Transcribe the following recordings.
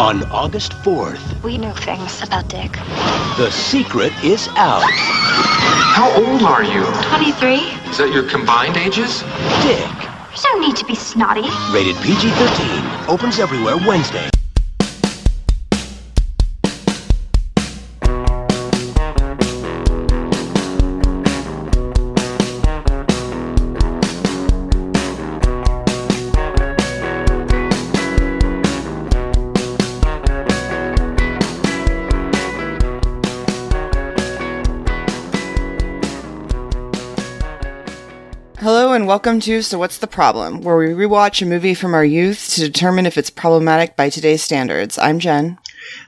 On August 4th, We knew things about Dick. the secret is out. How old are you? 23? Is that your combined ages? Dick, There's no need to be snotty. rated PG 13, opens everywhere Wednesday. Welcome to So What's the Problem, where we rewatch a movie from our youth to determine if it's problematic by today's standards. I'm Jen.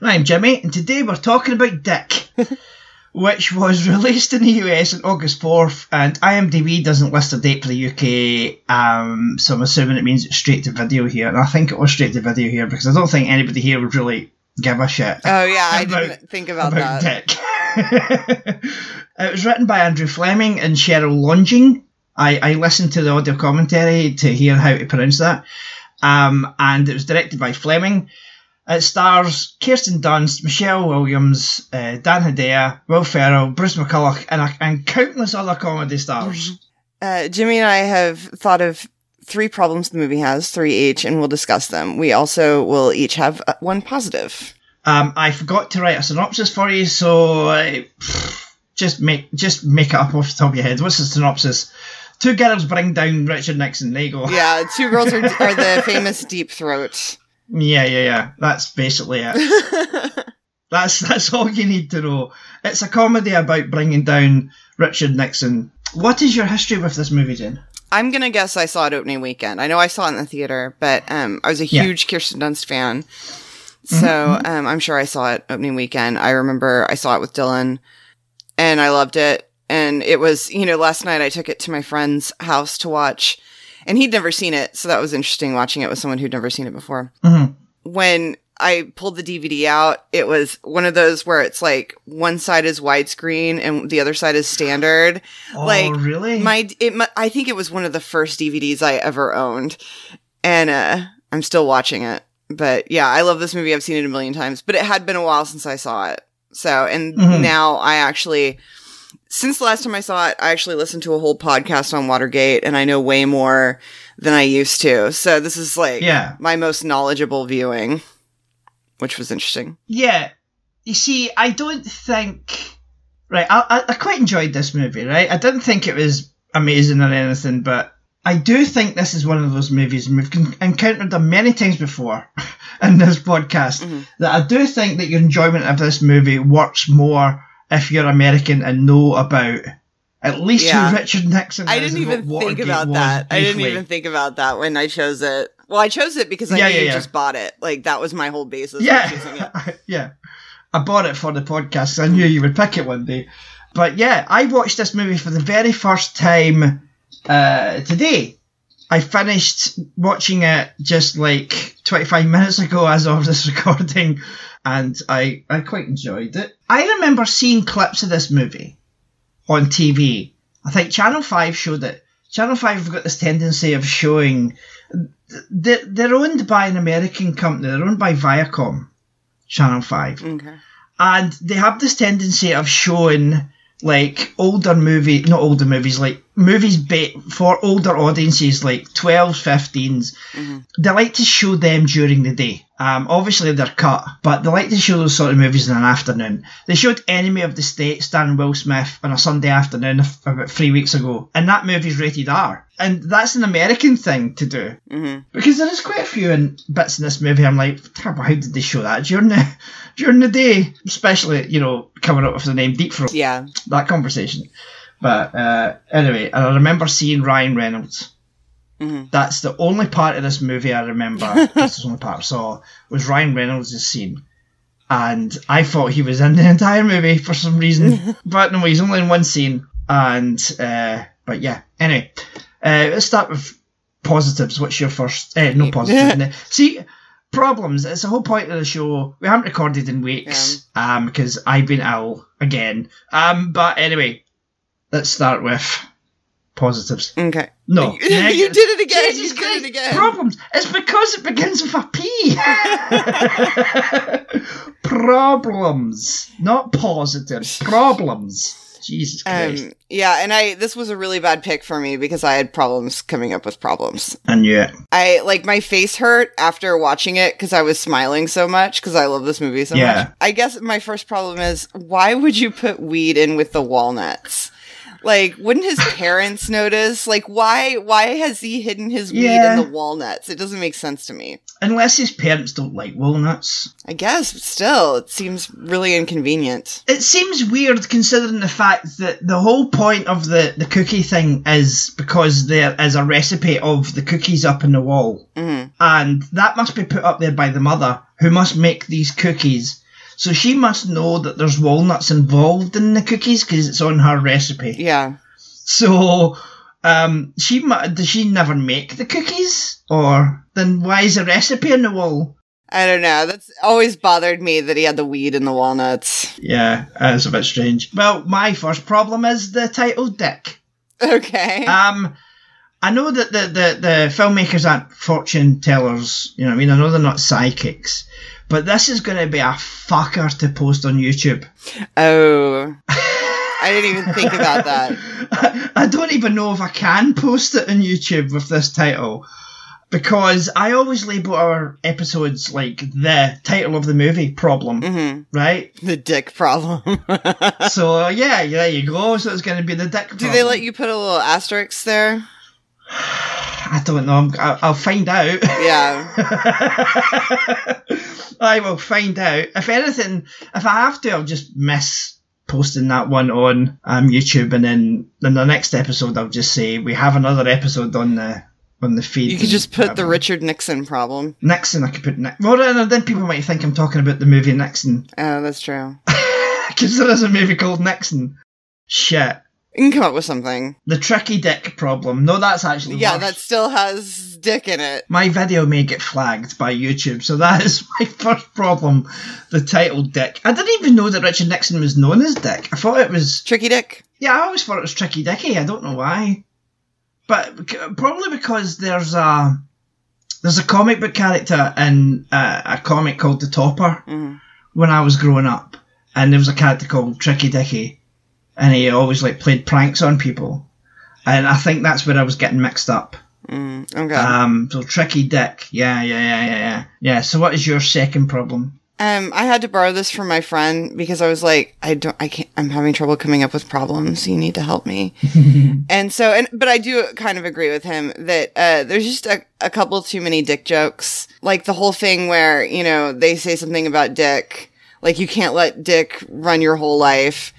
I'm Jimmy, and today we're talking about Dick, which was released in the US on August 4th, and IMDb doesn't list a date for the UK, um, so I'm assuming it means it's straight to video here, and I think it was straight to video here because I don't think anybody here would really give a shit. Oh yeah, I About- didn't think about, about that. Dick. it was written by Andrew Fleming and Sheryl Longin. I, I listened to the audio commentary to hear how to pronounce that. Um, and it was directed by Fleming. It stars Kirsten Dunst, Michelle Williams, uh, Dan Hedaya, Will Ferrell, Bruce McCulloch, and, a, and countless other comedy stars. Uh, Jimmy and I have thought of three problems the movie has, three each, and we'll discuss them. We also will each have uh, one positive. Um, I forgot to write a synopsis for you, so uh, just make just make it up off the top of your head. What's the synopsis? Two girls bring down Richard Nixon. There you go. Yeah, two girls are, are the famous deep throat. Yeah, yeah, yeah. That's basically it. that's that's all you need to know. It's a comedy about bringing down Richard Nixon. What is your history with this movie, Jen? I'm gonna guess I saw it opening weekend. I know I saw it in the theater, but um, I was a Yeah. huge Kirsten Dunst fan, so um, I'm sure I saw it opening weekend. I remember I saw it with Dylan, and I loved it. And it was, you know, last night I took it to my friend's house to watch, and he'd never seen it, so that was interesting watching it with someone who'd never seen it before. Mhm. When I pulled the DVD out, it was one of those where it's like one side is widescreen and the other side is standard Oh, like really? my it i think it was one of the first dvds i ever owned and uh i'm still watching it but yeah i love this movie i've seen it a million times but it had been a while since i saw it so and Mhm. now i actually since the last time i saw it i actually listened to a whole podcast on watergate and i know way more than i used to so this is like Yeah. my most knowledgeable viewing which was interesting Yeah. You see, I don't think. Right, I, I, I quite enjoyed this movie, right? I didn't think it was amazing or anything, but I do think this is one of those movies, and we've encountered them many times before in this podcast, Mhm. that I do think that your enjoyment of this movie works more if you're American and know about at least Yeah. who Richard Nixon I didn't even think about that. I didn't even think about that when I chose it. Well, I chose it because I Yeah, yeah, just bought it. Like that was my whole basis. Yeah, yeah. I bought it for the podcast. I knew you would pick it one day. But yeah, I watched this movie for the very first time uh, today. I finished watching it just like 25 minutes ago as of this recording, and I, I quite enjoyed it. I remember seeing clips of this movie on TV. I think Channel 5 showed it. Channel 5 have got this tendency of showing. They're, they're owned by an American company, they're owned by Viacom, Channel 5 Okay. and they have this tendency of showing like older movie not older movies like movies ba- for older audiences like 12s 15s mm-hmm. they like to show them during the day um, obviously they're cut but they like to show those sort of movies in an afternoon they showed enemy of the state starring will smith on a sunday afternoon about three weeks ago and that movie's rated r and that's an american thing to do hmm because there is quite a few in, bits in this movie. I'm like, "How how did they show that during the during the day? Especially, you know, coming up with the name Deep Throat. Yeah. That conversation. But uh, anyway, and I remember seeing Ryan Reynolds. Mhm. That's the only part of this movie I remember. that's the only part I saw was Ryan Reynolds' scene. And I thought he was in the entire movie for some reason. but no, he's only in one scene. And, uh, but yeah. Anyway, uh, let's start with positives. What's your first? Uh, no positives. See, problems. It's the whole point of the show. We haven't recorded in weeks um, because I've been ill again. Um, but anyway, let's start with positives. Okay. No, you did it again. Jesus you did Christ, it again. Problems. It's because it begins with a P. Problems, not positives. Problems. Jesus Christ. Um, yeah, and I this was a really bad pick for me because I had problems coming up with problems. And yeah. I like my face hurt after watching it because I was smiling so much because I love this movie so Yeah. much. I guess my first problem is why would you put weed in with the walnuts? Like, wouldn't his parents notice? Like, why? Why has he hidden his weed Yeah. in the walnuts? It doesn't make sense to me. Unless his parents don't like walnuts. I guess, but still, it seems really inconvenient. It seems weird considering the fact that the whole point of the, the cookie thing is because there is a recipe of the cookies up in the wall. hmm And that must be put up there by the mother who must make these cookies. So she must know that there's walnuts involved in the cookies because it's on her recipe. Yeah. So um, she does she never make the cookies? Or then why is the recipe on the wall? I don't know. That's always bothered me that he had the weed and the walnuts. Yeah, that's a bit strange. Well, my first problem is the title Dick. Okay. Um, I know that the, the, the filmmakers aren't fortune tellers, you know what I mean? I know they're not psychics. But this is going to be a fucker to post on YouTube. oh. I didn't even think about that. I don't even know if I can post it on YouTube with this title. Because I always label our episodes like the title of the movie problem, hmm right? The dick problem. so yeah, there you go. So it's going to be the dick. Do they let you put a little asterisk there? I don't know. I'm, I- I'll find out. Yeah. I will find out. If anything, if I have to, I'll just miss posting that one on um, YouTube, and then in the next episode, I'll just say we have another episode on the on the feed. You could just put the. Richard Nixon problem. Nixon. I could put Nixon. Well, then, then people might think I'm talking about the movie Nixon Oh, that's true. because there is a movie called Nixon. Shit. You can come up with something. The tricky dick problem. No, that's actually Yeah, worse. that still has dick in it. My video may get flagged by YouTube, so that is my first problem. The title Dick. I didn't even know that Richard Nixon was known as Dick. I thought it was. Tricky dick. Yeah, I always thought it was Tricky Dicky. I don't know why. But probably because there's a. There's a comic book character in uh, a comic called The Topper Mhm. when I was growing up. And there was a character called Tricky Dicky. And he always like played pranks on people. And I think that's where I was getting mixed up. Mm, okay. Um, so tricky dick. Yeah, yeah, yeah, yeah, yeah. Yeah. So what is your second problem? Um, I had to borrow this from my friend because I was like, I don't, I can't, I'm having trouble coming up with problems. You need to help me. and so, and, but I do kind of agree with him that, uh, there's just a, a couple too many dick jokes. Like the whole thing where, you know, they say something about dick, like you can't let dick run your whole life.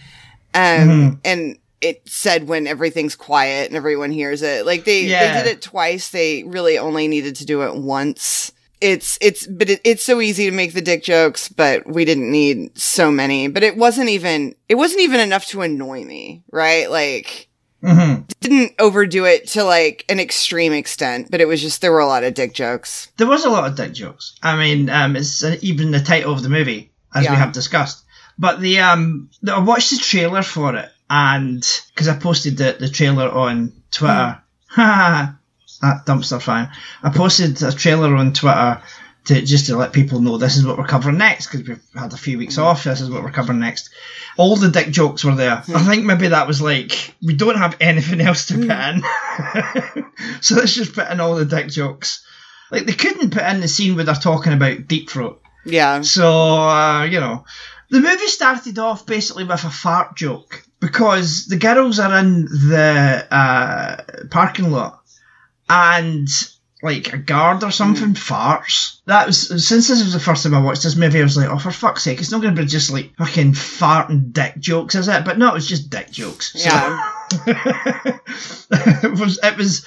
Um, and it said when everything's quiet and everyone hears it. Like they, Yeah. they did it twice. They really only needed to do it once it's it's but it, it's so easy to make the dick jokes but we didn't need so many but it wasn't even it wasn't even enough to annoy me right like hmm didn't overdo it to like an extreme extent but it was just there were a lot of dick jokes There was a lot of dick jokes. I mean, um, it's uh, even the title of the movie, as Yeah. we have discussed. But the um, the- I watched the trailer for it, and because I posted the, the trailer on Twitter, that dumpster fire. I posted a trailer on Twitter to just to let people know this is what we're covering next because we've had a few weeks off. This is what we're covering next. All the dick jokes were there. I think maybe that was like we don't have anything else to put in, so let's just put in all the dick jokes. Like they couldn't put in the scene where they're talking about deep throat. yeah So uh, you know, the movie started off basically with a fart joke because the girls are in the uh, parking lot and like a guard or something farts. That was since this was the first time I watched this movie. I was like, oh, for fuck's sake, it's not going to be just like fucking fart and dick jokes, is it? But no, it was just dick jokes. So- yeah it was it was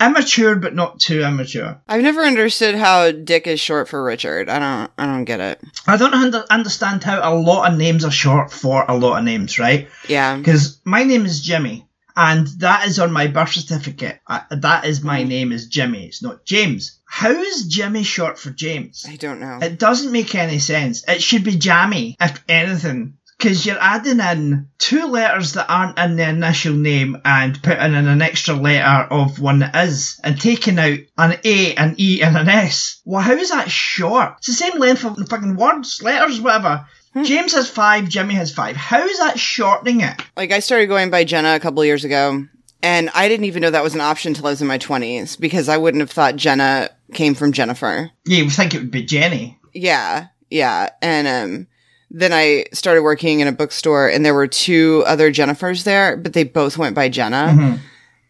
immature, but not too immature. i've never understood how dick is short for richard i don't i don't get it I don't under- understand how a lot of names are short for a lot of names, right? yeah Because my name is Jimmy, and that is on my birth certificate. I, that is my mm-hmm. name is Jimmy. It's not James. How is Jimmy short for James? i don't know It doesn't make any sense. It should be Jammy, if anything, because you're adding in two letters that aren't in the initial name and putting in an extra letter of one that is, and taking out an A, an E, and an S. Well, how is that short? It's the same length of fucking words, letters, whatever. James has five, Jimmy has five. How is that shortening it? Like I started going by Jenna a couple years ago, and I didn't even know that was an option until I was in my twenties because I wouldn't have thought Jenna came from Jennifer. Yeah, you would think it would be Jenny. Yeah, yeah, and um, then I started working in a bookstore, and there were two other Jennifers there, but they both went by Jenna, Mhm.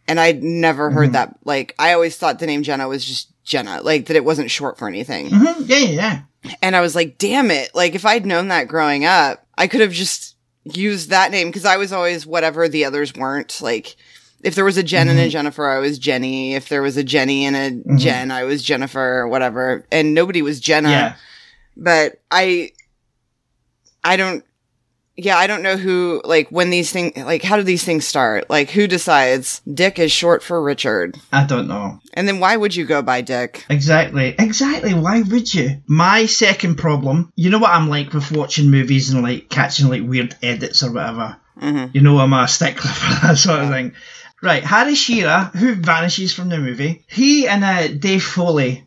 and I'd never heard that. Like I always thought the name Jenna was just Jenna, like that it wasn't short for anything. hmm Yeah, yeah, yeah. And I was like, damn it. Like, if I'd known that growing up, I could have just used that name because I was always whatever the others weren't. Like, if there was a Jen and a Jennifer, I was Jenny. If there was a Jenny and a Jen, I was Jennifer or whatever. And nobody was Jenna. Yeah. But I, I don't, yeah, I don't know who, like, when these things, like, how do these things start? Like, who decides Dick is short for Richard? I don't know. And then why would you go by Dick? Exactly. Exactly. Why would you? My second problem, you know what I'm like with watching movies and like catching like weird edits or whatever. Mhm. You know I'm a stickler for that sort of thing. Right, Harry Shearer, who vanishes from the movie, he and uh, Dave Foley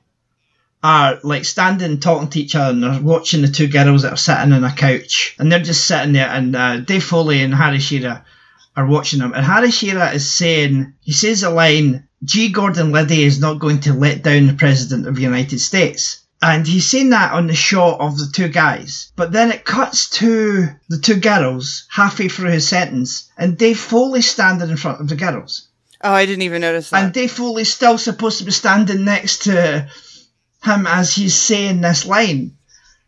are like standing talking to each other and they're watching the two girls that are sitting on a couch and they're just sitting there and uh, Dave Foley and Harry Shearer are watching them and Harry Shearer is saying he says a line G. Gordon Liddy is not going to let down the President of the United States. And he's saying that on the shot of the two guys but then it cuts to the two girls halfway through his sentence and Dave Foley standing in front of the girls. Oh, I didn't even notice that. and Dave Foley's still supposed to be standing next to him as he's saying this line.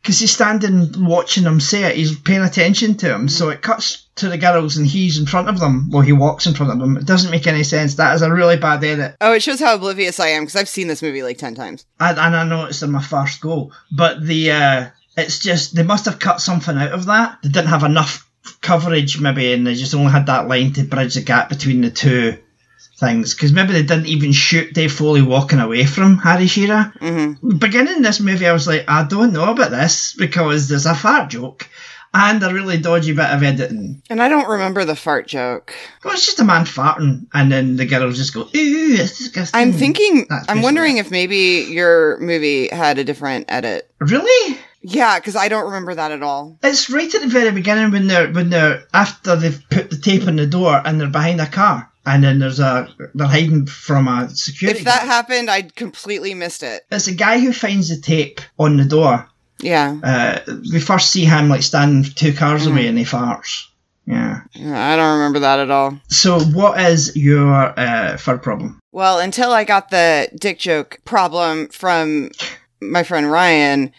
Because he's standing watching him say it, he's paying attention to him. So it cuts to the girls and he's in front of them. Well, he walks in front of them. It doesn't make any sense. That is a really bad edit. Oh, it shows how oblivious I am because I've seen this movie like 10 times. And, and I know it's in my first go. But the uh, it's just, they must have cut something out of that. They didn't have enough coverage, maybe, and they just only had that line to bridge the gap between the two things. Because maybe they didn't even shoot Dave Foley walking away from Harry Shearer. hmm Beginning this movie, I was like, I don't know about this because there's a fart joke and a really dodgy bit of editing. And I don't remember the fart joke. Well, it's just a man farting, and then the girls just go, "Ooh, it's disgusting." I'm thinking, That's I'm wondering if maybe your movie had a different edit. really. Yeah, because I don't remember that at all. It's right at the very beginning when they're when they're after they've put the tape on the door and they're behind a car, and then there's a they're hiding from a security. If that guard. happened, I'd completely missed it. it's a guy who finds the tape on the door. Yeah. Uh, we first see him like standing two cars Mm. away, and he farts. Yeah. I don't remember that at all. So, what is your uh, third problem? Well, until I got the dick joke problem from my friend Ryan,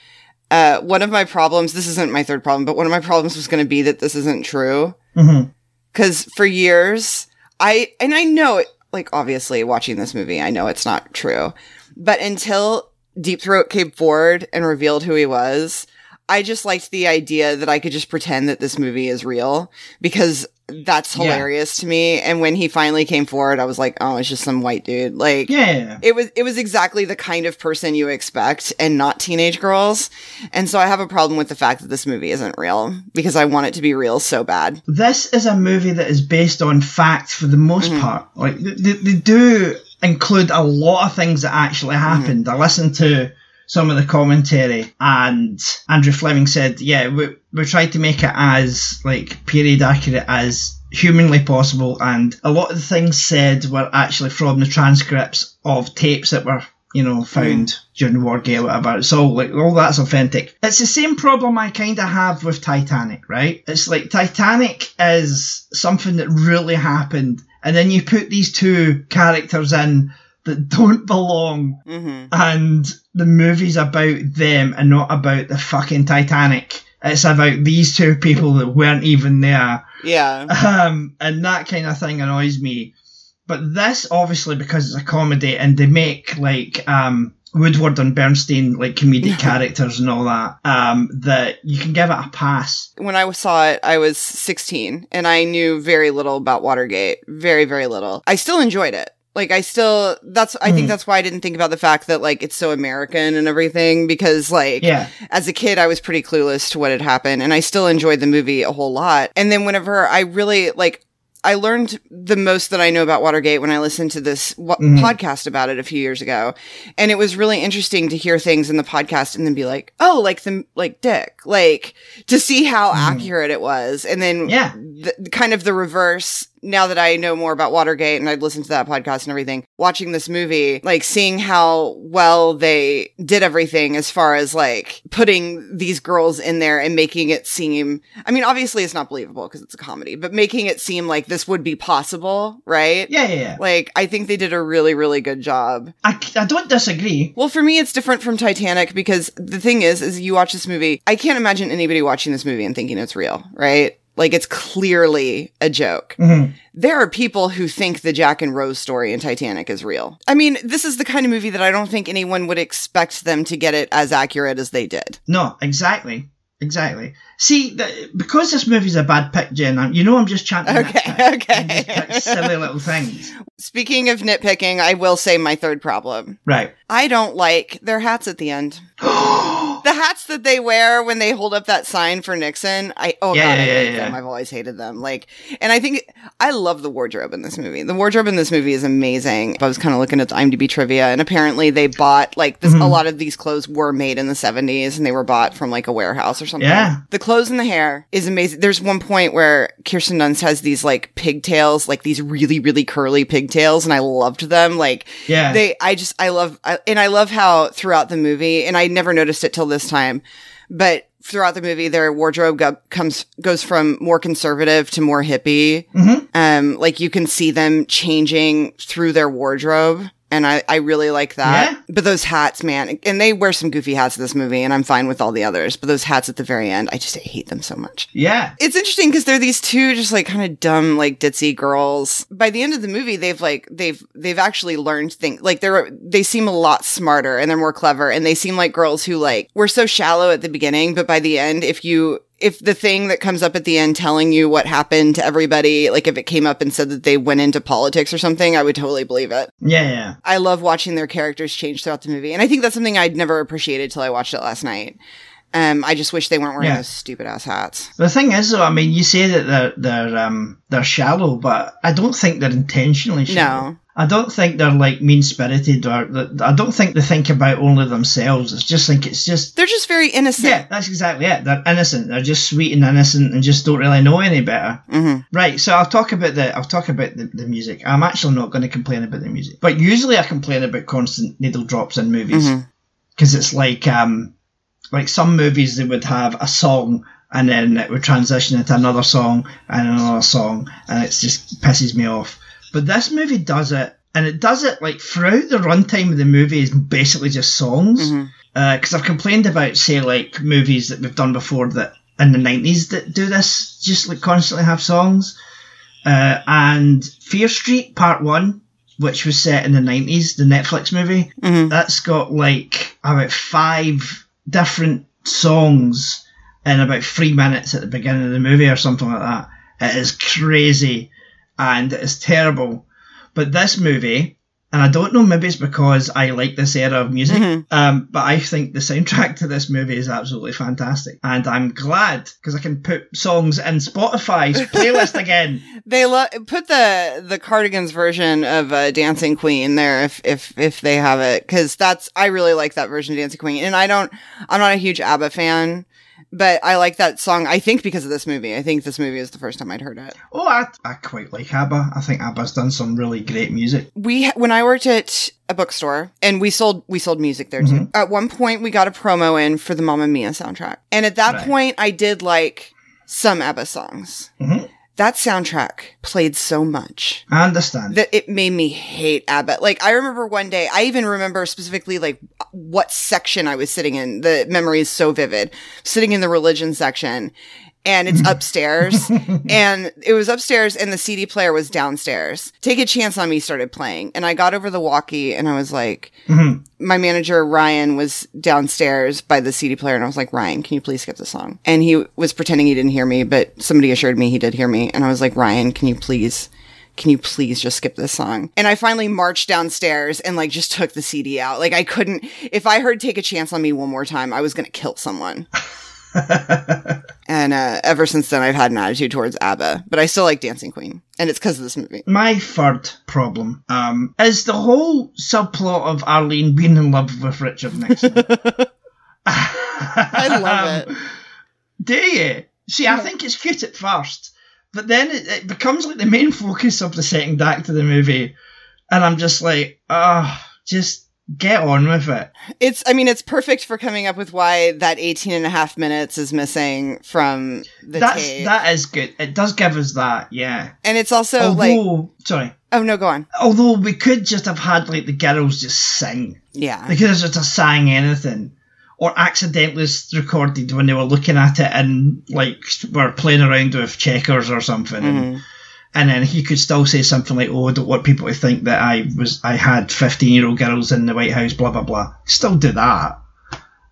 uh, one of my problems, this isn't my third problem, but one of my problems was going to be that this isn't true. Mm-hmm. Because for years, I, and I know it, like, obviously, watching this movie, I know it's not true. But until Deep Throat came forward and revealed who he was, I just liked the idea that I could just pretend that this movie is real because that's Yeah. hilarious to me. And when he finally came forward, I was like, oh, it's just some white dude. Like, Yeah. it was it was exactly the kind of person you expect and not teenage girls. And so I have a problem with the fact that this movie isn't real because I want it to be real so bad. This is a movie that is based on fact for the most Mhm. part. Like they, they do include a lot of things that actually happened. I listened to some of the commentary, and Andrew Fleming said, "Yeah, we we tried to make it as like period accurate as." Humanly possible, and a lot of the things said were actually from the transcripts of tapes that were, you know, found hmm. during Watergate whatever. It's all like all that's authentic. It's the same problem I kind of have with Titanic, right? It's like Titanic is something that really happened, and then you put these two characters in that don't belong, hmm and the movie's about them and not about the fucking Titanic. It's about these two people that weren't even there Yeah. um, and that kind of thing annoys me. But this, obviously, because it's a comedy and they make like um, Woodward and Bernstein like comedic characters and all that, um, that you can give it a pass. When I saw it, I was 16 and I knew very little about Watergate. Very, very little. I still enjoyed it. Like I still that's I Hmm. think that's why I didn't think about the fact that like it's so American and everything because like Yeah. as a kid I was pretty clueless to what had happened and I still enjoyed the movie a whole lot. And then whenever I really like I learned the most that I know about Watergate when I listened to this w- Mhm. podcast about it a few years ago. And it was really interesting to hear things in the podcast and then be like, "Oh, like the like Dick." Like to see how accurate it was. And then Mm. Yeah. the, kind of the reverse now that I know more about Watergate and I'd listened to that podcast and everything, watching this movie, like seeing how well they did everything as far as like putting these girls in there and making it seem, I mean, obviously it's not believable because it's a comedy, but making it seem like this would be possible, right? Yeah, yeah, yeah. Like, I think they did a really, really good job. I, I don't disagree. Well, for me, it's different from Titanic because the thing is, is you watch this movie, I can't imagine anybody watching this movie and thinking it's real, right? Like it's clearly a joke. Mhm. There are people who think the Jack and Rose story in Titanic is real. I mean, this is the kind of movie that I don't think anyone would expect them to get it as accurate as they did. No, exactly. Exactly. See, the, because this movie's a bad pick, Jen, I'm- you know I'm just chanting. Okay, okay. silly little things. Speaking of nitpicking, I will say my third problem. Right. I don't like their hats at the end. hats that they wear when they hold up that sign for Nixon, I oh Yeah, god, yeah, I hate yeah. them. I've always hated them. Like, and I think I love the wardrobe in this movie. The wardrobe in this movie is amazing. I was kind of looking at the IMDb trivia, and apparently they bought like this. Mm-hmm. A lot of these clothes were made in the seventies, and they were bought from like a warehouse or something. Yeah. the clothes and the hair is amazing. There's one point where Kirsten Dunst has these like pigtails, like these really really curly pigtails, and I loved them. Like Yeah. they i just i love I, and i love how throughout the movie and i never noticed it till this time. But throughout the movie their wardrobe go, comes goes from more conservative to more hippie. Mhm. um like you can see them changing through their wardrobe and I, I really like that. Yeah. But those hats, man, and they wear some goofy hats in this movie, and I'm fine with all the others. But those hats at the very end, I just I hate them so much. yeah. It's interesting because they're these two just like kind of dumb, like ditzy girls. By the end of the movie, they've like they've they've actually learned things. Like they're they seem a lot smarter and they're more clever, and they seem like girls who like were so shallow at the beginning, but by the end, if you if the thing that comes up at the end telling you what happened to everybody, like if it came up and said that they went into politics or something, I would totally believe it. Yeah, yeah. I love watching their characters change throughout the movie, and I think that's something I'd never appreciated till I watched it last night. Um, I just wish they weren't wearing Yeah. those stupid ass hats. The thing is, though, I mean, you say that they're they're um they're shallow, but I don't think they're intentionally shallow. No. I don't think they're like mean spirited, or I don't think they think about only themselves. It's just think it's just They're just very innocent. yeah, that's exactly it. They're innocent. They're just sweet and innocent, and just don't really know any better. hmm Right, so I'll talk about the I'll talk about the, the music. I'm actually not going to complain about the music, but usually I complain about constant needle drops in movies because it's like um like some movies they would have a song and then it would transition into another song and another song and it just pisses me off. But this movie does it, and it does it like throughout the runtime of the movie is basically just songs because I've complained about, say, like movies that we've done before that in the nineties that do this, just like constantly have songs. Uh, and Fear Street Part One, which was set in the nineties, the Netflix movie, Mhm. that's got like about five different songs in about three minutes at the beginning of the movie or something like that. It is crazy and it is terrible. But this movie, and I don't know, maybe it's because I like this era of music, Mhm. um, but I think the soundtrack to this movie is absolutely fantastic. And I'm glad because I can put songs in Spotify's playlist again. They lo- put the the Cardigans version of uh, Dancing Queen there if if if they have it because that's I really like that version of Dancing Queen and I don't I'm not a huge ABBA fan but I like that song I think because of this movie I think this movie is the first time I'd heard it. Oh, I, I quite like ABBA. I think ABBA's done some really great music. we when I worked at a bookstore and we sold we sold music there too. At one point we got a promo in for the Mamma Mia soundtrack. And at that Right. point I did like some ABBA songs. Mhm. That soundtrack played so much I understand. that it made me hate ABBA. Like I remember one day, I even remember specifically like what section I was sitting in. The memory is so vivid. Sitting in the religion section and it's upstairs and it was upstairs and the CD player was downstairs. Take a chance on me started playing and I got over the walkie and I was like, Mhm. my manager Ryan was downstairs by the CD player and I was like, Ryan, can you please skip the song? And he was pretending he didn't hear me, but somebody assured me he did hear me. And I was like, Ryan, can you please can you please just skip this song? And I finally marched downstairs and like just took the CD out. Like I couldn't, if I heard Take a Chance on Me one more time, I was going to kill someone. and uh, ever since then, I've had an attitude towards ABBA, but I still like Dancing Queen. And it's because of this movie. My third problem um, is the whole subplot of Arlene being in love with Richard Nixon. I love it. Do you? See, I think it's cute at first, but then it, it becomes like the main focus of the second act of the movie, and I'm just like, ah, just get on with it. It's, I mean, it's perfect for coming up with why that 18 and a half minutes is missing from the That's tape. that is good. It does give us that, yeah. and it's also like, Although, sorry, oh no, go on. although we could just have had like the girls just sing. Yeah. They could have just sang anything. Or accidentally recorded when they were looking at it and like were playing around with checkers or something. And, mm-hmm. And then he could still say something like, "Oh, I don't want people to think that I was I had fifteen year old girls in the White House." Blah blah blah. Still do that.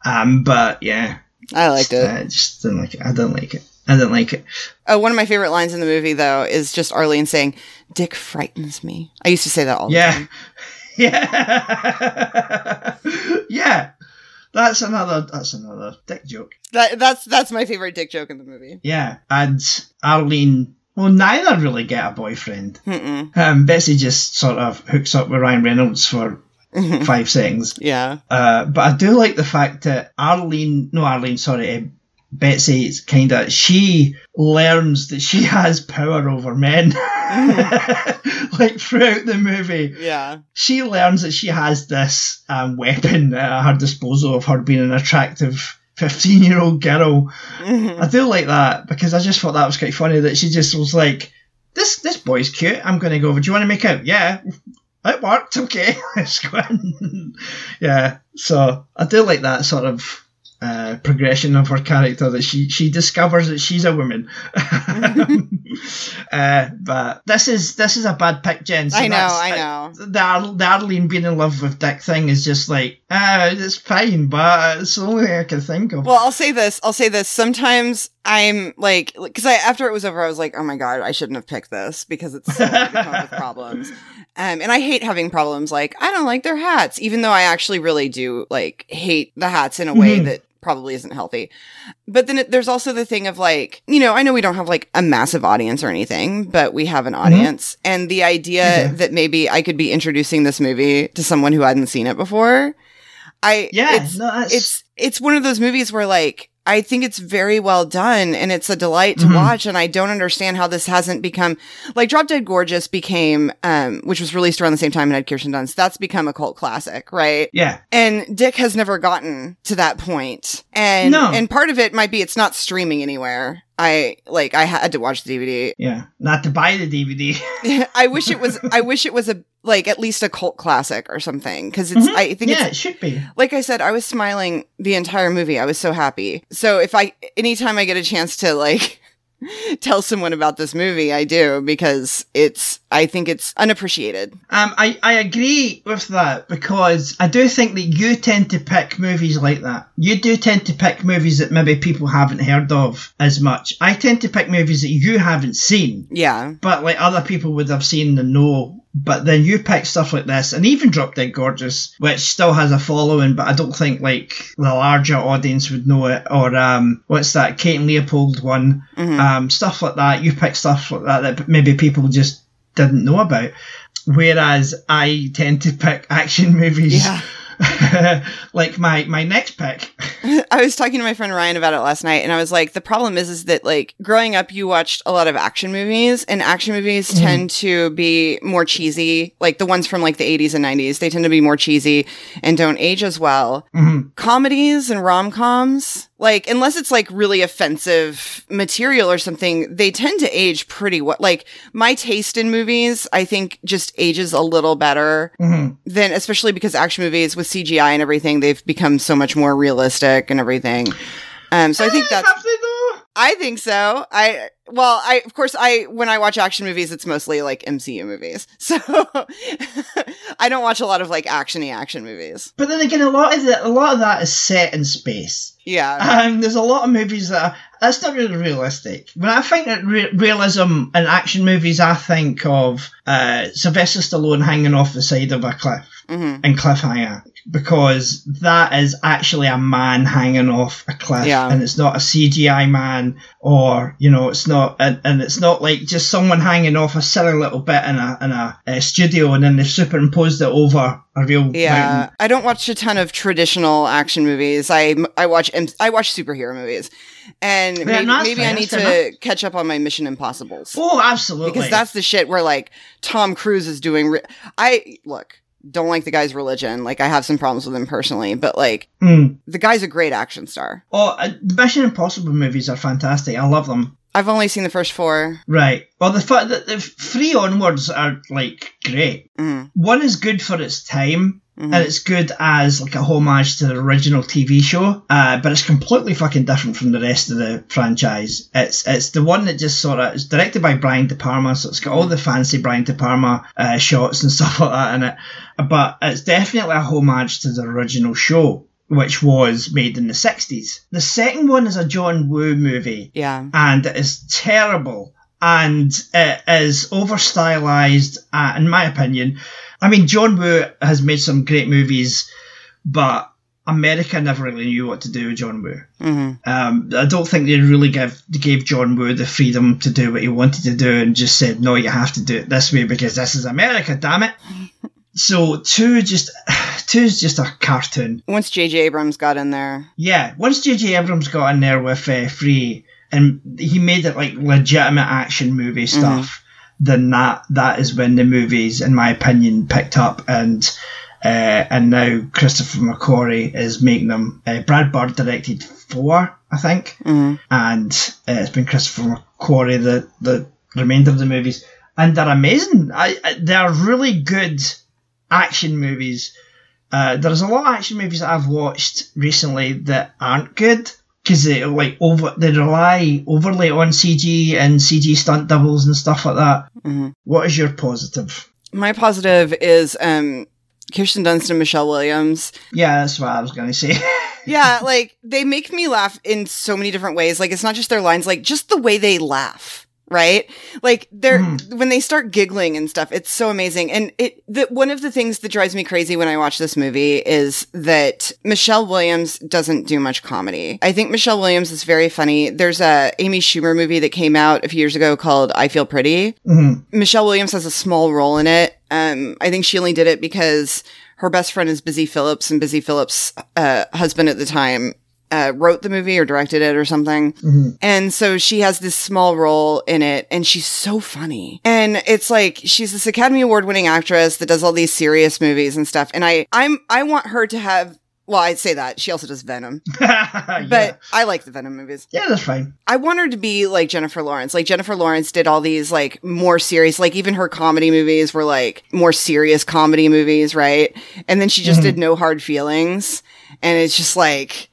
Um, but yeah, I liked it. I just didn't like it. I didn't like it. I didn't like it. Oh, one of my favorite lines in the movie, though, is just Arlene saying, Dick frightens me. I used to say that all the Yeah. time. Yeah. yeah. That's another that's another dick joke. That, that's, that's my favorite Dick joke in the movie. Yeah. And Arlene well neither really get a boyfriend. Um Betsy just sort of hooks up with Ryan Reynolds for five seconds. Yeah. Uh but I do like the fact that Arlene no Arlene, sorry, uh, Betsy is kinda she learns that she has power over men. like throughout the movie. Yeah. she learns that she has this um, weapon at her disposal of her being an attractive 15 year old girl. I do like that because I just thought that was quite funny that she just was like, this this boy's cute. I'm going to go over. Do you want to make out? Yeah. It worked. Okay. Let's go in. yeah. So I do like that sort of uh, progression of her character that she she discovers that she's a woman. uh, but this is this is a bad pick, Jen. so I know, I know. the, Ar- the Arlene being in love with Dick thing is just like, ah, it's fine, but it's the only thing I can think of. Well, I'll say this. I'll say this. Sometimes I'm like, because I after it was over, I was like, oh my god, I shouldn't have picked this because it's so hard to come with problems. Um, and I hate having problems. Like I don't like their hats, even though I actually really do like hate the hats in a way Mhm. that probably isn't healthy. But then it, there's also the thing of like, you know, I know we don't have like a massive audience or anything, but we have an mm-hmm. audience, and the idea Yeah. that maybe I could be introducing this movie to someone who hadn't seen it before. I yeah, it's, no, it's it's one of those movies where like I think it's very well done and it's a delight to Mhm. watch and I don't understand how this hasn't become like Drop Dead Gorgeous became um which was released around the same time and had Kirsten Dunst that's become a cult classic right? Yeah, and Dick has never gotten to that point and No. and part of it might be it's not streaming anywhere I like I had to watch the DVD yeah. Not to buy the DVD. I wish it was I wish it was a like at least a cult classic or something because it's Mhm. I think yeah, it's it should be. like I said, I was smiling the entire movie. I was so happy. So if I, anytime I get a chance to like tell someone about this movie, I do because it's, I think it's unappreciated. Um, I, I agree with that because I do think that you tend to pick movies like that. You do tend to pick movies that maybe people haven't heard of as much. I tend to pick movies that you haven't seen, Yeah. but like other people would have seen and know. But then you pick stuff like this, and even Drop Dead Gorgeous, which still has a following, but I don't think like the larger audience would know it. Or um, what's that Kate and Leopold one? Mhm. um, stuff like that. You pick stuff like that that maybe people just didn't know about. Whereas I tend to pick action movies. Yeah. like my my next pick. I was talking to my friend Ryan about it last night, and I was like, the problem is, is that like growing up, you watched a lot of action movies, and action movies tend to be more cheesy. Like the ones from like the 80s and 90s, they tend to be more cheesy and don't age as well. Mhm. Comedies and rom coms, like unless it's like really offensive material or something, they tend to age pretty well. Like my taste in movies, I think just ages a little better Mhm. than, especially because action movies with CGI and everything, they've become so much more realistic and everything. Um, so I think that's have they though? I think so. I well, I of course I when I watch action movies, it's mostly like MCU movies. So I don't watch a lot of like actiony action movies. But then again, a lot of the, a lot of that is set in space. Yeah. Um, there's a lot of movies that are, that's not really realistic. When I think that re- realism in action movies, I think of uh, Sylvester Stallone hanging off the side of a cliff hmm in Cliffhanger because that is actually a man hanging off a cliff, Yeah. and it's not a CGI man or you know it's not and, and it's not like just someone hanging off a silly little bit in a in a, uh studio and then they've superimposed it over a real Yeah, mountain. I don't watch a ton of traditional action movies. I I watch I watch superhero movies, and Yeah, maybe, no, that's I need to fair catch up on my Mission Impossible's Oh, absolutely. because that's the shit where like Tom Cruise is doing. Re- I look don't like the guy's religion. Like I have some problems with him personally, but like Mm. the guy's a great action star. Oh, uh, the Mission Impossible movies are fantastic. I love them. I've only seen the first four. Right. Well, the, fu- the, the three onwards are like great. Mhm. One is good for its time, Mhm. and it's good as like a homage to the original TV show. Uh, but it's completely fucking different from the rest of the franchise. It's it's the one that just sort of it's directed by Brian De Palma, so it's got all the fancy Brian De Palma uh, shots and stuff like that in it. But it's definitely a homage to the original show. Which was made in the 60s. The second one is a John Woo movie Yeah. and it is terrible and it is over stylized uh, in my opinion i mean john woo has made some great movies but america never really knew what to do with john woo. Hmm um, i don't think they really give, gave john woo the freedom to do what he wanted to do and just said no you have to do it this way because this is america damn it. So two just two is just a cartoon. Once J.J. Abrams got in there, yeah, once J.J. Abrams got in there with uh, Free and he made it like legitimate action movie stuff, then that that is when the movies, in my opinion, picked up and uh, and now Christopher McQuarrie is making them. Uh, Brad Bird directed four, I think, Mhm. and uh, it's been Christopher McQuarrie the the remainder of the movies, and they're amazing. I, I they're really good action movies. Uh, there's a lot of action movies that I've watched recently that aren't good because they like over they rely overly on CG and CG stunt doubles and stuff like that. Mhm. What is your positive? my positive is um Kirsten Dunst and Michelle Williams. Yeah, that's what I was gonna say. yeah, like they make me laugh in so many different ways. Like it's not just their lines, like just the way they laugh, right? Like they're Mhm. when they start giggling and stuff, it's so amazing. And it the one of the things that drives me crazy when I watch this movie is that Michelle Williams doesn't do much comedy. I think Michelle Williams is very funny. There's a Amy Schumer movie that came out a few years ago called I Feel Pretty. Mhm. Michelle Williams has a small role in it. Um, I think she only did it because her best friend is Busy Phillips, and Busy Phillips' uh, husband at the time uh, wrote the movie or directed it or something. Mhm. And so she has this small role in it, and she's so funny. And it's like she's this Academy Award winning actress that does all these serious movies and stuff. And I, I'm, I want her to have. Well, I'd say that she also does Venom, yeah. but I like the Venom movies. yeah, that's fine. I want her to be like Jennifer Lawrence. Like Jennifer Lawrence did all these like more serious, like even her comedy movies were like more serious comedy movies, right? And then she just Mhm. did No Hard Feelings, and it's just like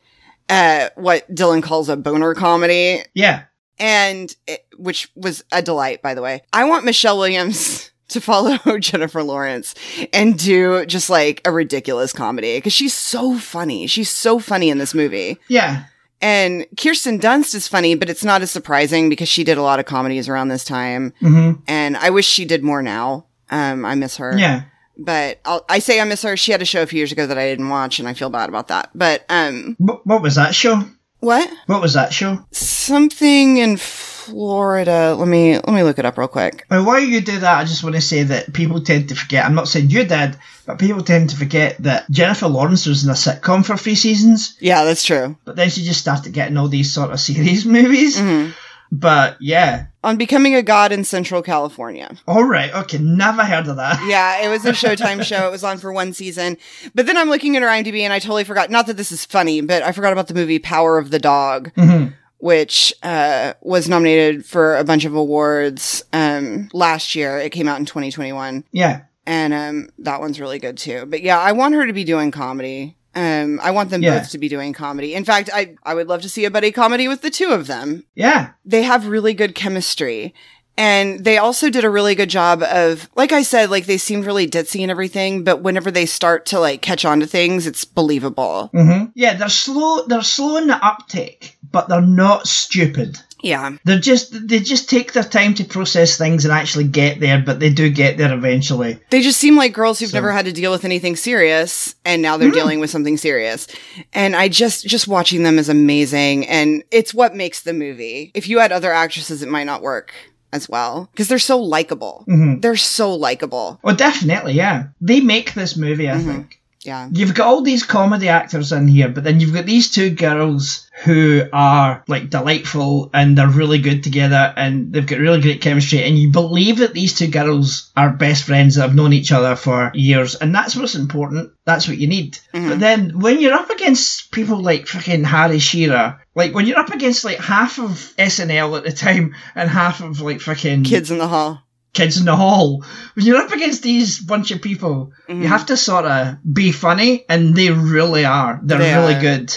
uh what Dylan calls a boner comedy, Yeah. and it, which was a delight, by the way. I want Michelle Williams. To follow Jennifer Lawrence and do just like a ridiculous comedy because she's so funny. She's so funny in this movie. Yeah. And Kirsten Dunst is funny, but it's not as surprising because she did a lot of comedies around this time. hmm And I wish she did more now. Um, I miss her. Yeah. But I'll, I say I miss her. She had a show a few years ago that I didn't watch, and I feel bad about that. But um, What, what was that show? what? What was that show? Something in Florida. Let me let me look it up real quick. Well, while you do that, I just want to say that people tend to forget. I'm not saying you did, but people tend to forget that Jennifer Lawrence was in a sitcom for three seasons, Yeah, that's true. but then she just started getting all these sort of series movies. Mhm. But yeah, On becoming a god in Central California. all right, okay, never heard of that. Yeah, it was a Showtime show. It was on for one season. But then I'm looking at her IMDb and I totally forgot. Not that this is funny, but I forgot about the movie Power of the Dog, hmm which uh, was nominated for a bunch of awards um, last year. It came out in 2021. Yeah, And um, that one's really good too. But yeah, I want her to be doing comedy. Um, I want them Yeah. both to be doing comedy. In fact, I I would love to see a buddy comedy with the two of them. Yeah. They have really good chemistry. And they also did a really good job of, like I said, like they seemed really ditzy and everything, but whenever they start to like catch on to things, it's believable. hmm Yeah, they're slow. They're slow in the uptake, but they're not stupid. Yeah. They're just they just take their time to process things and actually get there, but they do get there eventually. They just seem like girls who've So- never had to deal with anything serious and now they're dealing with something serious. And I just just watching them is amazing and it's what makes the movie. If you had other actresses it might not work as well because they're so likable. Mhm. They're so likable. Oh, definitely, yeah. They make this movie, Mm-hmm. I think. Yeah. You've got all these comedy actors in here, but then you've got these two girls who are like delightful and they're really good together and they've got really great chemistry and you believe that these two girls are best friends that have known each other for years and that's what's important. That's what you need. Mm-hmm. But then when you're up against people like fucking Harry Shearer, like when you're up against like half of SNL at the time and half of like fucking Kids in the hall. Kids in the hall. When you're up against these bunch of people, Mm-hmm. you have to sort of be funny, and they really are. They're They really are. good.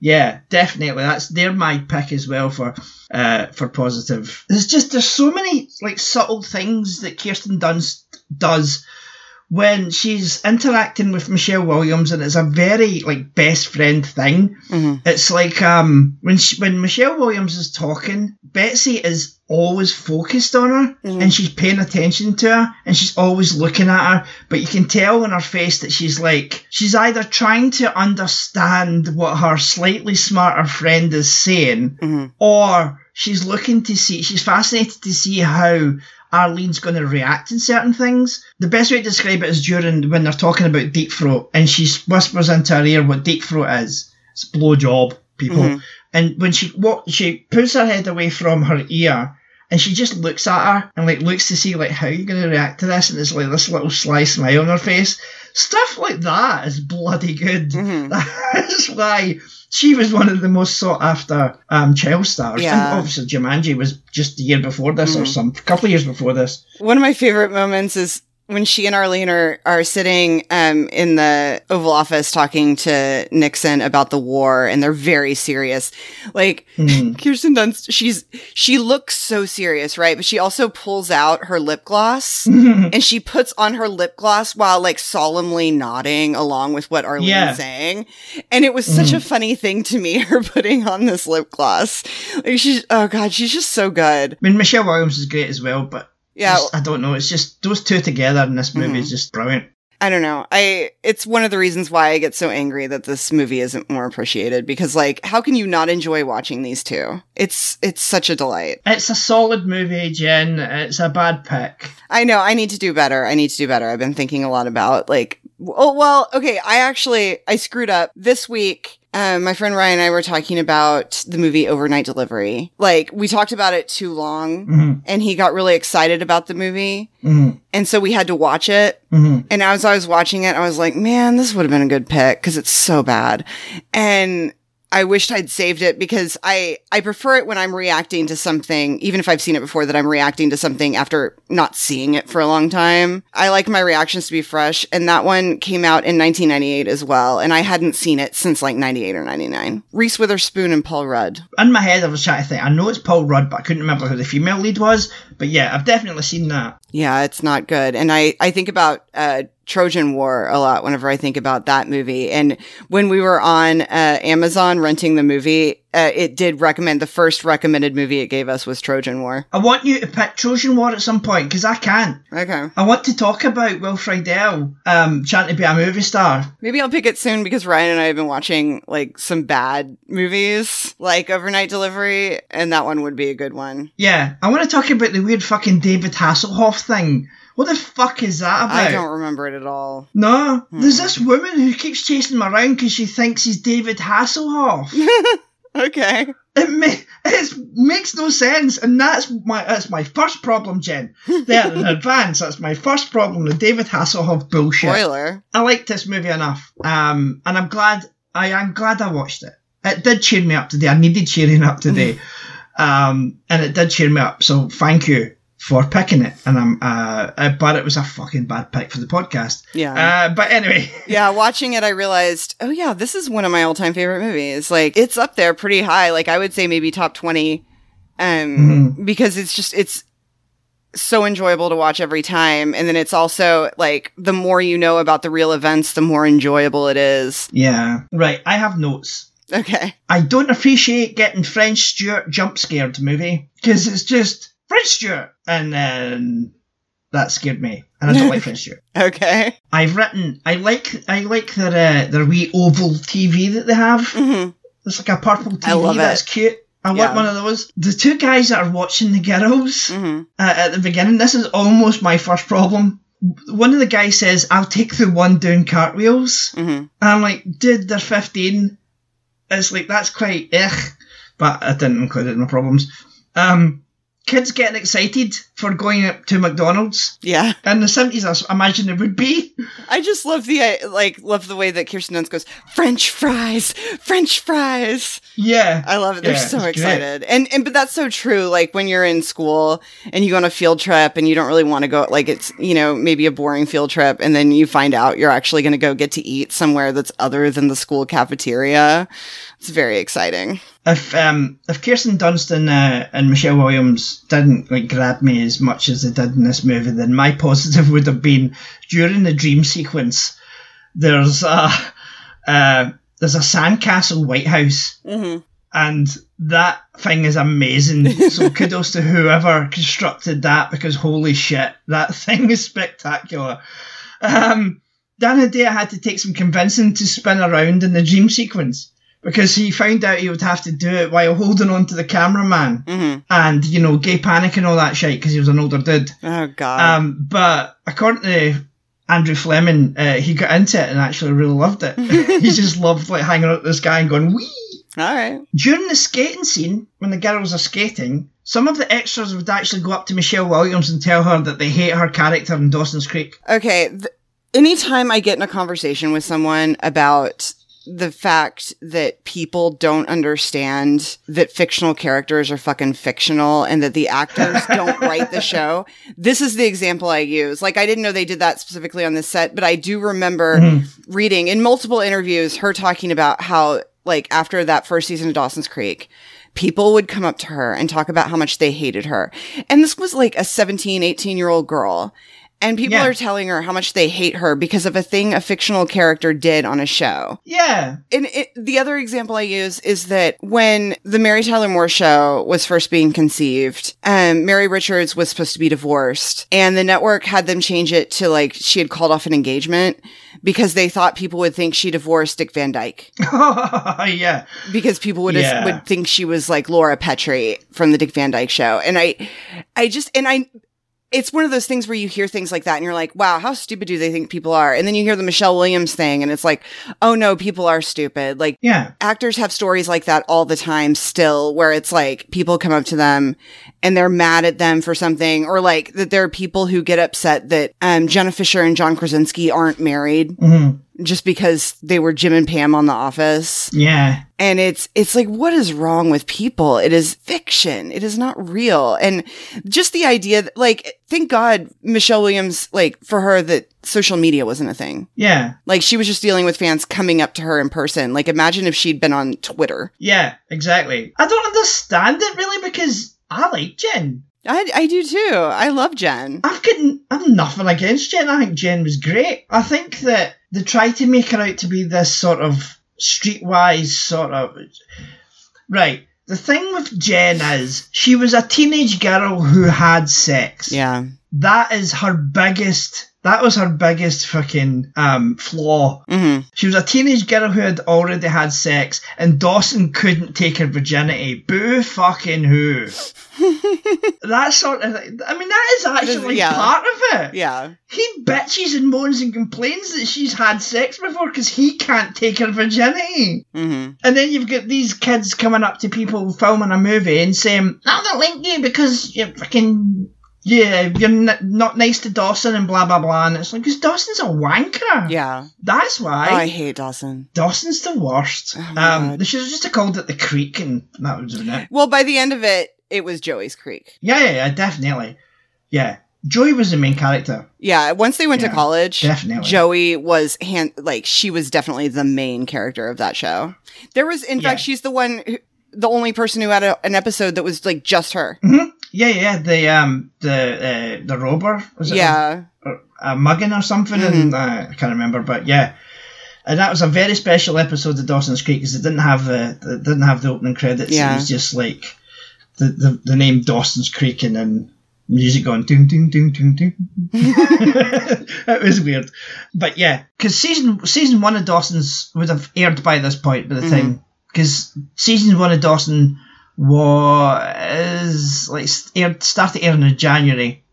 Yeah, definitely. That's they're my pick as well for uh for positive. There's just there's so many like subtle things that Kirsten Dunst does when she's interacting with Michelle Williams, and it's a very like best friend thing. Mm-hmm. It's like um when she, when Michelle Williams is talking, Betsy is always focused on her mm-hmm. and she's paying attention to her and she's always looking at her. But you can tell in her face that she's like she's either trying to understand what her slightly smarter friend is saying, mm-hmm. or she's looking to see she's fascinated to see how Arlene's going to react in certain things. The best way to describe it is during when they're talking about deep throat and she whispers into her ear what deep throat is. It's blowjob, people. Mm-hmm. And when she what she puts her head away from her ear and she just looks at her and like looks to see like how you're going to react to this and it's like this little sly smile on her face. Stuff like that is bloody good. That's why she was one of the most sought after um, child stars. Yeah. And obviously Jumanji was just the year before this or some couple of years before this. One of my favorite moments is when she and Arlene are, are sitting um, in the Oval Office talking to Nixon about the war, and they're very serious. Like mm-hmm. Kirsten Dunst, she's she looks so serious, right? But she also pulls out her lip gloss mm-hmm. and she puts on her lip gloss while like solemnly nodding along with what Arlene's Yeah. saying. And it was such mm-hmm. a funny thing to me, her putting on this lip gloss. Like she's oh god, she's just so good. I mean Michelle Williams is great as well, but Yeah, just- I don't know. It's just those two together in this movie is mm-hmm. just brilliant. I don't know. I it's one of the reasons why I get so angry that this movie isn't more appreciated because like how can you not enjoy watching these two? It's it's such a delight. It's a solid movie, Jen. It's a bad pick. I know I need to do better. I need to do better. I've been thinking a lot about like oh well, okay, I actually I screwed up this week. Um, my friend Ryan and I were talking about the movie Overnight Delivery. Like, we talked about it too long, mm-hmm. and he got really excited about the movie. Mm-hmm. And so we had to watch it. Mm-hmm. And as I was watching it, I was like, man, this would have been a good pick because it's so bad. And I wished I'd saved it because I, I prefer it when I'm reacting to something, even if I've seen it before, that I'm reacting to something after not seeing it for a long time. I like my reactions to be fresh. And that one came out in 1998 as well. And I hadn't seen it since like 98 or 99. Reese Witherspoon and Paul Rudd. In my head, I was trying to think. I know it's Paul Rudd, but I couldn't remember who the female lead was. But yeah, I've definitely seen that. Yeah, it's not good. And I, I think about, uh, Trojan War a lot whenever I think about that movie. And when we were on, uh, Amazon renting the movie, uh, it did recommend the first recommended movie it gave us was Trojan War. I want you to pick Trojan War at some point because I can't. Okay. I want to talk about Will Friedle um, trying to be a movie star. Maybe I'll pick it soon because Ryan and I have been watching like some bad movies like Overnight Delivery and that one would be a good one. Yeah, I want to talk about the weird fucking David Hasselhoff thing. What the fuck is that about? I don't remember it at all. No, there's this woman who keeps chasing him around because she thinks he's David Hasselhoff. Okay. it ma- it makes no sense, and that's my that's my first problem, Jen. There in advance, that's my first problem. The David Hasselhoff bullshit. Spoiler. I liked this movie enough, um, and I'm glad I am glad I watched it. It did cheer me up today. I needed cheering up today, um, and it did cheer me up. So thank you for picking it, and I'm uh, but it was a fucking bad pick for the podcast. Yeah. Uh, but anyway, Yeah, watching it, I realized, oh yeah, this is one of my all-time favorite movies. Like, it's up there pretty high. Like, I would say maybe top twenty, um, because it's just it's so enjoyable to watch every time. And then it's also like the more you know about the real events, the more enjoyable it is. yeah, right. I have notes. Okay, I don't appreciate getting French Stewart jump scared movie because it's just Stewart, and then that scared me, and I don't like French Stewart. okay, I've written. I like. I like their uh, their wee oval TV that they have. hmm It's like a purple TV I love that's it. cute. I Yeah. want one of those. The two guys that are watching the girls hmm uh, at the beginning. This is almost my first problem. One of the guys says, "I'll take the one doing cartwheels." hmm And I'm like, dude, they're 15. It's like, that's quite ugh. But I didn't include it in my problems. Um, kids getting excited for going up to McDonald's. yeah. In the 70s, I imagine it would be. I just love the uh, like love the way that Kirsten Dunst goes French fries, French fries. Yeah. I love it. They're Yeah, so it's great. excited. And and but that's so true. Like when you're in school and you go on a field trip and you don't really want to go like it's, you know, maybe a boring field trip and then you find out you're actually going to go get to eat somewhere that's other than the school cafeteria. It's very exciting. If um if Kirsten Dunst and, uh, and Michelle Williams didn't like grab me as much as they did in this movie, then my positive would have been during the dream sequence. There's a uh, there's a sandcastle White House Mhm. and that thing is amazing. so kudos to whoever constructed that because holy shit, that thing is spectacular. Um, Dan Hedaya had to take some convincing to spin around in the dream sequence because he found out he would have to do it while holding on to the cameraman Mhm. and you know gay panic and all that shit because he was an older dude. Oh god. Um, but according to Andrew Fleming, uh, he got into it and actually really loved it. he just loved like hanging out with this guy and going wee. All right. During the skating scene, when the girls are skating, some of the extras would actually go up to Michelle Williams and tell her that they hate her character in Dawson's Creek. Okay. Th- anytime I get in a conversation with someone about the fact that people don't understand that fictional characters are fucking fictional and that the actors don't write the show, this is the example I use. Like, I didn't know they did that specifically on this set, but I do remember mm-hmm. reading in multiple interviews her talking about how, like, after that first season of Dawson's Creek, people would come up to her and talk about how much they hated her. And this was like a 17, 18 year old girl. And people Yeah. are telling her how much they hate her because of a thing a fictional character did on a show. Yeah. And it, the other example I use is that when the Mary Tyler Moore show was first being conceived, um, Mary Richards was supposed to be divorced, and the network had them change it to like she had called off an engagement because they thought people would think she divorced Dick Van Dyke yeah. because people would Yeah. would think she was like Laura Petrie from the Dick Van Dyke show. And I I just and I it's one of those things where you hear things like that and you're like, wow, how stupid do they think people are? And then you hear the Michelle Williams thing and it's like, oh no, people are stupid. Like Yeah. actors have stories like that all the time still where it's like people come up to them and they're mad at them for something or like that there are people who get upset that um, Jenna Fischer and John Krasinski aren't married hmm just because they were Jim and Pam on The Office Yeah. and it's it's like what is wrong with people it is fiction it is not real and just the idea that like thank god michelle williams like for her that social media wasn't a thing Yeah. like she was just dealing with fans coming up to her in person like imagine if she'd been on twitter Yeah. Exactly. I don't understand it really because I like Jen. I, I do too i love jen I've got I've nothing against Jen. I think Jen was great. I think that they try to make her out to be this sort of streetwise sort of right. The thing with Jen is she was a teenage girl who had sex. yeah That is her biggest. That was her biggest fucking um, flaw. hmm She was a teenage girl who had already had sex, and Dawson couldn't take her virginity. Boo fucking who. that sort of. thing. I mean, that is actually yeah. part of it. yeah He bitches and moans and complains that she's had sex before because he can't take her virginity. hmm And then you've got these kids coming up to people filming a movie and saying, I don't like you because you're fucking. Yeah, you're n- not nice to Dawson and blah blah blah. And it's like, because Dawson's a wanker. yeah That's why. oh, i hate dawson Dawson's the worst. Oh um, they should have just called it the Creek, and that been it. well by the end of it it was joey's creek Yeah, yeah, yeah, definitely. yeah, Joey was the main character. Yeah, once they went Yeah, to college, definitely. Joey was hand like she was definitely the main character of that show. There was, in fact, she's the one, who, the only person who had a, an episode that was like just her. Yeah, yeah, the um the uh, the robber was it Yeah, a, a mugging or something, and uh, I can't remember, but yeah. And that was a very special episode of Dawson's Creek because it didn't have the it didn't have the opening credits. Yeah. It was just like the, the, the name Dawson's Creek and then music going ding ding ding ding ding. it was weird, but yeah, because season season one of Dawson's would have aired by this point by the time because season one of Dawson was like aired started airing in January.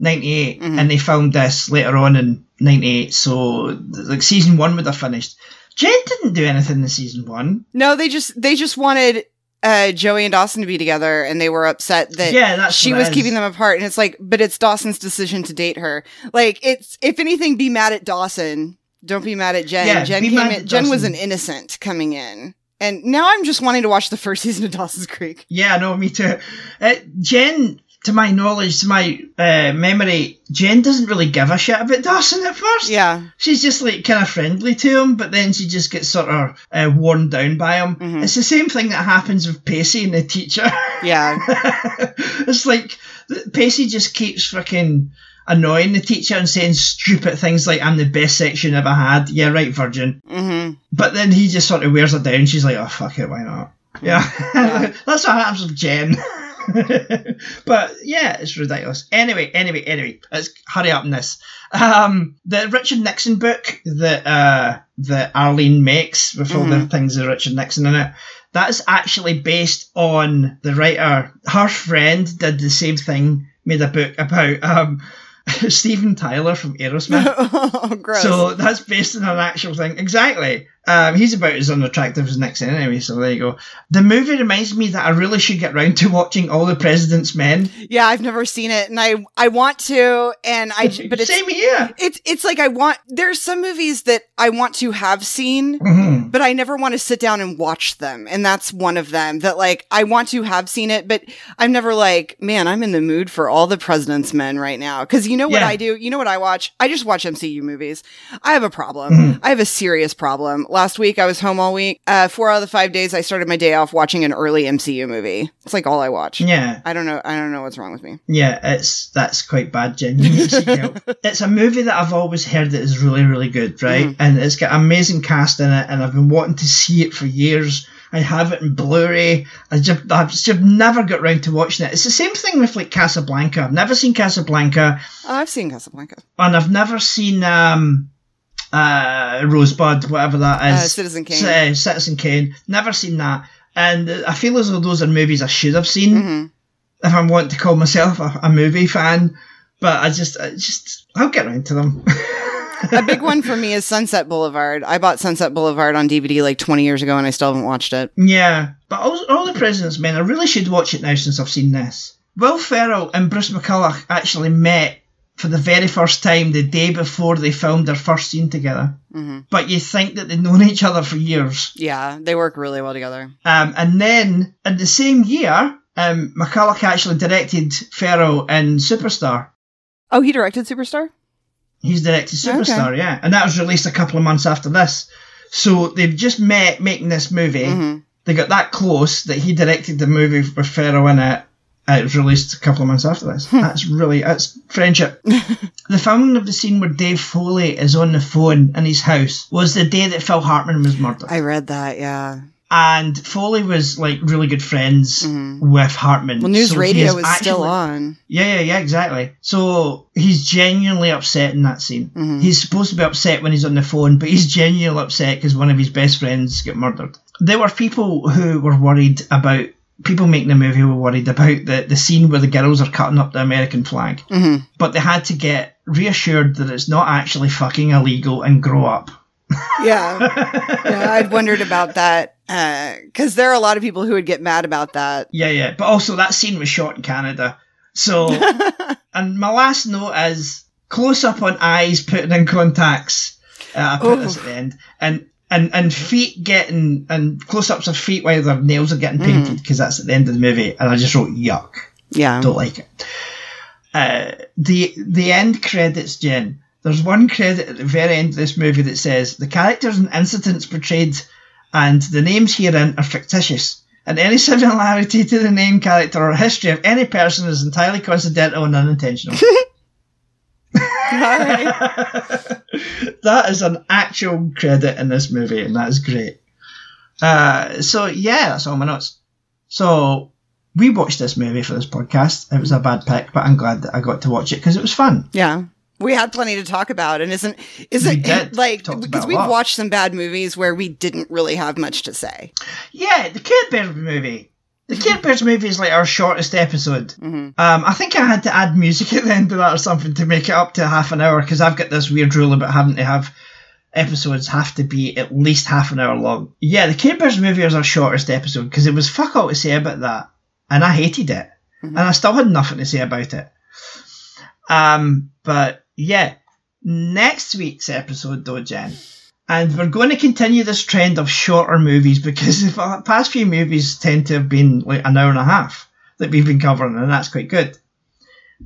98 and they filmed this later on in 98 so like season one would have finished jen didn't do anything in season one no, they just they just wanted uh, Joey and Dawson to be together, and they were upset that Yeah, that's she was it keeping them apart. And it's like, but it's Dawson's decision to date her. Like, it's if anything, be mad at Dawson. Don't be mad at Jen. Yeah, Jen came in. Jen was an innocent coming in, and now I'm just wanting to watch the first season of Dawson's Creek. Yeah, no, me too. Uh, Jen, to my knowledge, to my uh, memory, Jen doesn't really give a shit about Dawson at first. Yeah, She's just like kind of friendly to him, but then she just gets sort of uh, worn down by him. Mm-hmm. It's the same thing that happens with Pacey and the teacher. yeah. it's like Pacey just keeps fucking annoying the teacher and saying stupid things like, I'm the best section ever had. Yeah, right, Virgin. hmm But then he just sort of wears her down. She's like, oh, fuck it, why not? Yeah. That's what happens with Jen. but yeah, it's ridiculous. Anyway, anyway, anyway, let's hurry up in this. Um, the Richard Nixon book that uh, that Arlene makes with all the things of Richard Nixon in it, that's actually based on the writer. Her friend did the same thing, made a book about um, Steven Tyler from Aerosmith. oh. So that's based on an actual thing. Exactly. Um, he's about as unattractive as Nixon anyway, so there you go. The movie reminds me that I really should get round to watching All the President's Men. yeah, I've never seen it, and I I want to, and I but it's Same here. it's it's like I want. There's some movies that I want to have seen, Mhm. but I never want to sit down and watch them, and that's one of them. That like I want to have seen it, but I'm never like, man, I'm in the mood for all the President's Men right now. Because you know what Yeah. I do? You know what I watch? I just watch MCU movies. I have a problem. Mm-hmm. I have a serious problem. Last week I was home all week. Uh, four out of the five days I started my day off watching an early MCU movie. It's like all I watch. Yeah, I don't know. I don't know what's wrong with me. yeah, it's that's quite bad, Jen. You need to seek help. It's a movie that I've always heard that is really, really good, right? And it's got amazing cast in it, and I've been wanting to see it for years. I have it in Blu-ray. I just, I've just never got round to watching it. It's the same thing with like Casablanca. I've never seen Casablanca. Oh, I've seen Casablanca. and I've never seen um, uh, Rosebud, whatever that is. Uh, Citizen Kane. Uh, Citizen Kane. Never seen that, and uh, I feel as though those are movies I should have seen Mm-hmm. if I want to call myself a, a movie fan. But I just, I just, I'll get around to them. a big one for me is Sunset Boulevard. I bought Sunset Boulevard on DVD like 20 years ago and I still haven't watched it. yeah, but all, all the President's Men, I really should watch it now since I've seen this. Will Ferrell and Bruce McCulloch actually met for the very first time the day before they filmed their first scene together. Mm-hmm. But you think that they've known each other for years. Yeah, they work really well together. Um, and then in the same year, um, McCulloch actually directed Ferrell in Superstar. Oh, he directed Superstar? He's directed Okay. Superstar, yeah, and that was released a couple of months after this. So they've just met making this movie. Mhm. They got that close that he directed the movie with Ferrell in it. And it was released a couple of months after this. That's really that's friendship. the filming of the scene where Dave Foley is on the phone in his house was the day that Phil Hartman was murdered. I read that, yeah. and Foley was like really good friends with Hartman. Mm-hmm. Well, News So Radio was still actually- on. Yeah, yeah, yeah, exactly. So he's genuinely upset in that scene. Mm-hmm. He's supposed to be upset when he's on the phone, but he's genuinely upset because one of his best friends got murdered. There were people who were worried about. People making the movie were worried about the, the scene where the girls are cutting up the American flag. Mm-hmm. But they had to get reassured that it's not actually fucking illegal and grow up. Yeah. yeah, I'd wondered about that because there are a lot of people who would get mad about that. Yeah, yeah. But also that scene was shot in Canada. So and my last note is close up on eyes putting in contacts. Uh, I put this at the end. And and and feet getting and close ups of feet while their nails are getting painted because that's at the end of the movie. And I just wrote yuck. Yeah. Don't like it. uh, the the end credits, Jen. There's one credit at the very end of this movie that says the characters and incidents portrayed and the names herein are fictitious, and any similarity to the name, character, or history of any person is entirely coincidental and unintentional. That is an actual credit in this movie, and that is great. Uh, so yeah, that's all my notes. So we watched this movie for this podcast. It was a bad pick, but I'm glad that I got to watch it because it was fun. Yeah. We had plenty to talk about, and isn't isn't did. like because we've watched some bad movies where we didn't really have much to say. Yeah, the Care Bears movie. The Care Bears movie is like our shortest episode. Um, I think I had to add music at the end of that or something to make it up to half an hour because I've got this weird rule about having to have episodes have to be at least half an hour long. Yeah, the Care Bears movie was our shortest episode because it was fuck all to say about that, and I hated it, and I still had nothing to say about it. Um, but yeah, next week's episode though, Jen. And we're going to continue this trend of shorter movies because the past few movies tend to have been like an hour and a half that we've been covering, and that's quite good.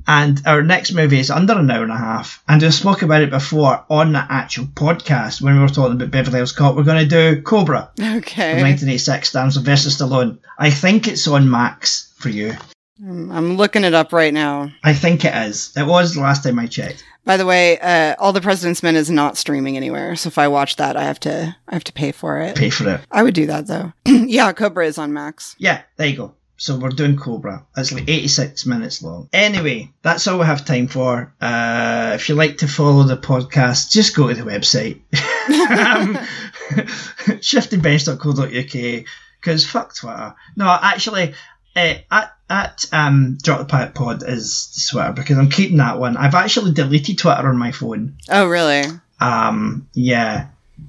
And our next movie is under an hour and a half, and we spoke about it before on the actual podcast when we were talking about Beverly Hills Cop. We're going to do Cobra Okay. from 1986, Stars Sylvester Stallone. I think it's on Max for you. I'm looking it up right now. I think it is. It was the last time I checked. By the way, uh, All the President's Men is not streaming anywhere, so if I watch that, I have to I have to pay for it. Pay for it. I would do that though. yeah, Cobra is on Max. Yeah, there you go. So we're doing Cobra. It's like 86 minutes long. Anyway, that's all we have time for. Uh, if you like to follow the podcast, just go to the website. um, shiftingbench.co.uk because fuck Twitter. No, actually, uh, at, at um, Drop the Pirate Pod is Twitter because I'm keeping that one. I've actually deleted Twitter on my phone. Oh, really? Um, yeah.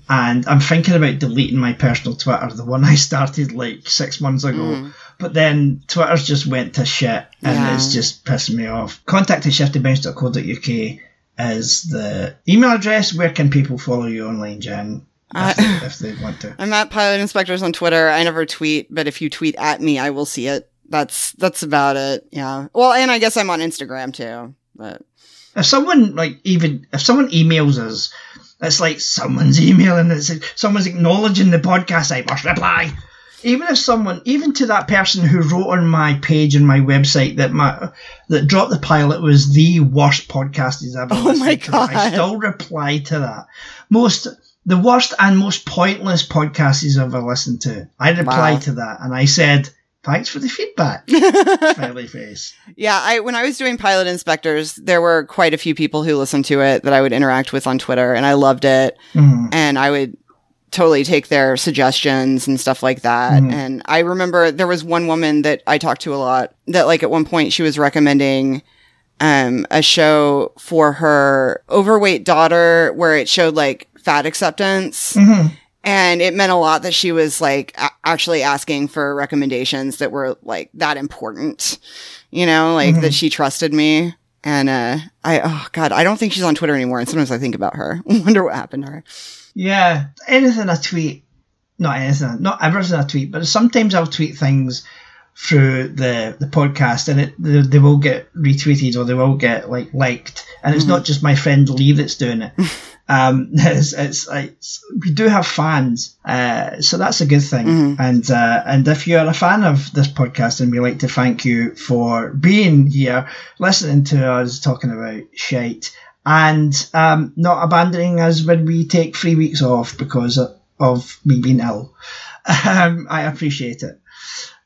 And I'm thinking about deleting my personal Twitter, the one I started like six months ago. But then Twitter's just went to shit and Yeah. it's just pissing me off. Contact at shiftybench.co.uk is the email address. Where can people follow you online, Jen? If, they, if they want to. I'm at Pilot Inspectors on Twitter. I never tweet, but if you tweet at me, I will see it. That's that's about it. Yeah. Well, and I guess I'm on Instagram too. But If someone like even if someone emails us, it's like someone's emailing. It's someone's acknowledging the podcast. I must reply. Even if someone, even to that person who wrote on my page and my website that my that dropped the pilot was the worst podcast he's ever. Oh listened my to, I still reply to that. Most the worst and most pointless podcast he's ever listened to. I replied Wow. to that and I said, "Thanks for the feedback." Smiley face. yeah, I when I was doing Pilot Inspectors, there were quite a few people who listened to it that I would interact with on Twitter, and I loved it. Mhm. and I would totally take their suggestions and stuff like that. Mhm. And I remember there was one woman that I talked to a lot that like at one point she was recommending um a show for her overweight daughter where it showed like fat acceptance Mhm. And it meant a lot that she was like a- actually asking for recommendations that were like that important you know like that she trusted me. And uh i oh god i don't think she's on twitter anymore. And sometimes i think about her. Wonder what happened to her. Yeah, anything I tweet, not anything, not everything I tweet, but sometimes I'll tweet things through the the podcast, and it they, they will get retweeted or they will get like liked, and it's not just my friend Lee that's doing it. um, it's, it's, it's we do have fans, uh, so that's a good thing. And uh, and if you're a fan of this podcast, and we like to thank you for being here, listening to us talking about shite and um, not abandoning us when we take three weeks off because of, of me being ill. Um, I appreciate it.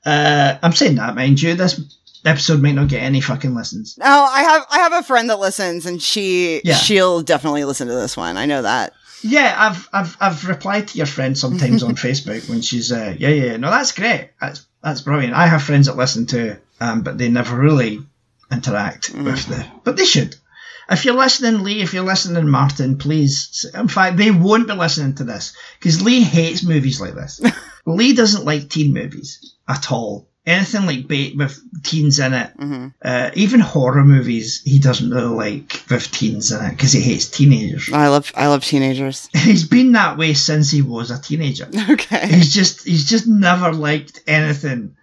Uh, I'm saying that, mind you, this episode might not get any fucking listens. No, I have I have a friend that listens, and she Yeah. she'll definitely listen to this one. I know that. Yeah, I've I've I've replied to your friend sometimes on Facebook when she's uh, yeah yeah no that's great that's that's brilliant. I have friends that listen to um, but they never really interact with the but they should. If you're listening, Lee, if you're listening, Martin, please. In fact, they won't be listening to this because Lee hates movies like this. Lee doesn't like teen movies at all anything like bait with teens in it, mm-hmm. uh, even horror movies, he doesn't really like with teens in it because he hates teenagers. I love I love teenagers. he's been that way since he was a teenager. Okay, he's just he's just never liked anything.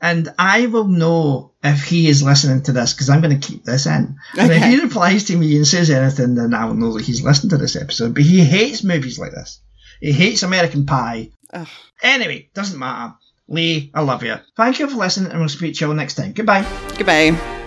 And I will know if he is listening to this because I'm going to keep this in. And if he replies to me and says anything, then I will know that he's listened to this episode. But he hates movies like this. He hates American Pie. Ugh. Anyway, doesn't matter. Lee, I love you. Thank you for listening, and we'll speak to you all next time. Goodbye. Goodbye.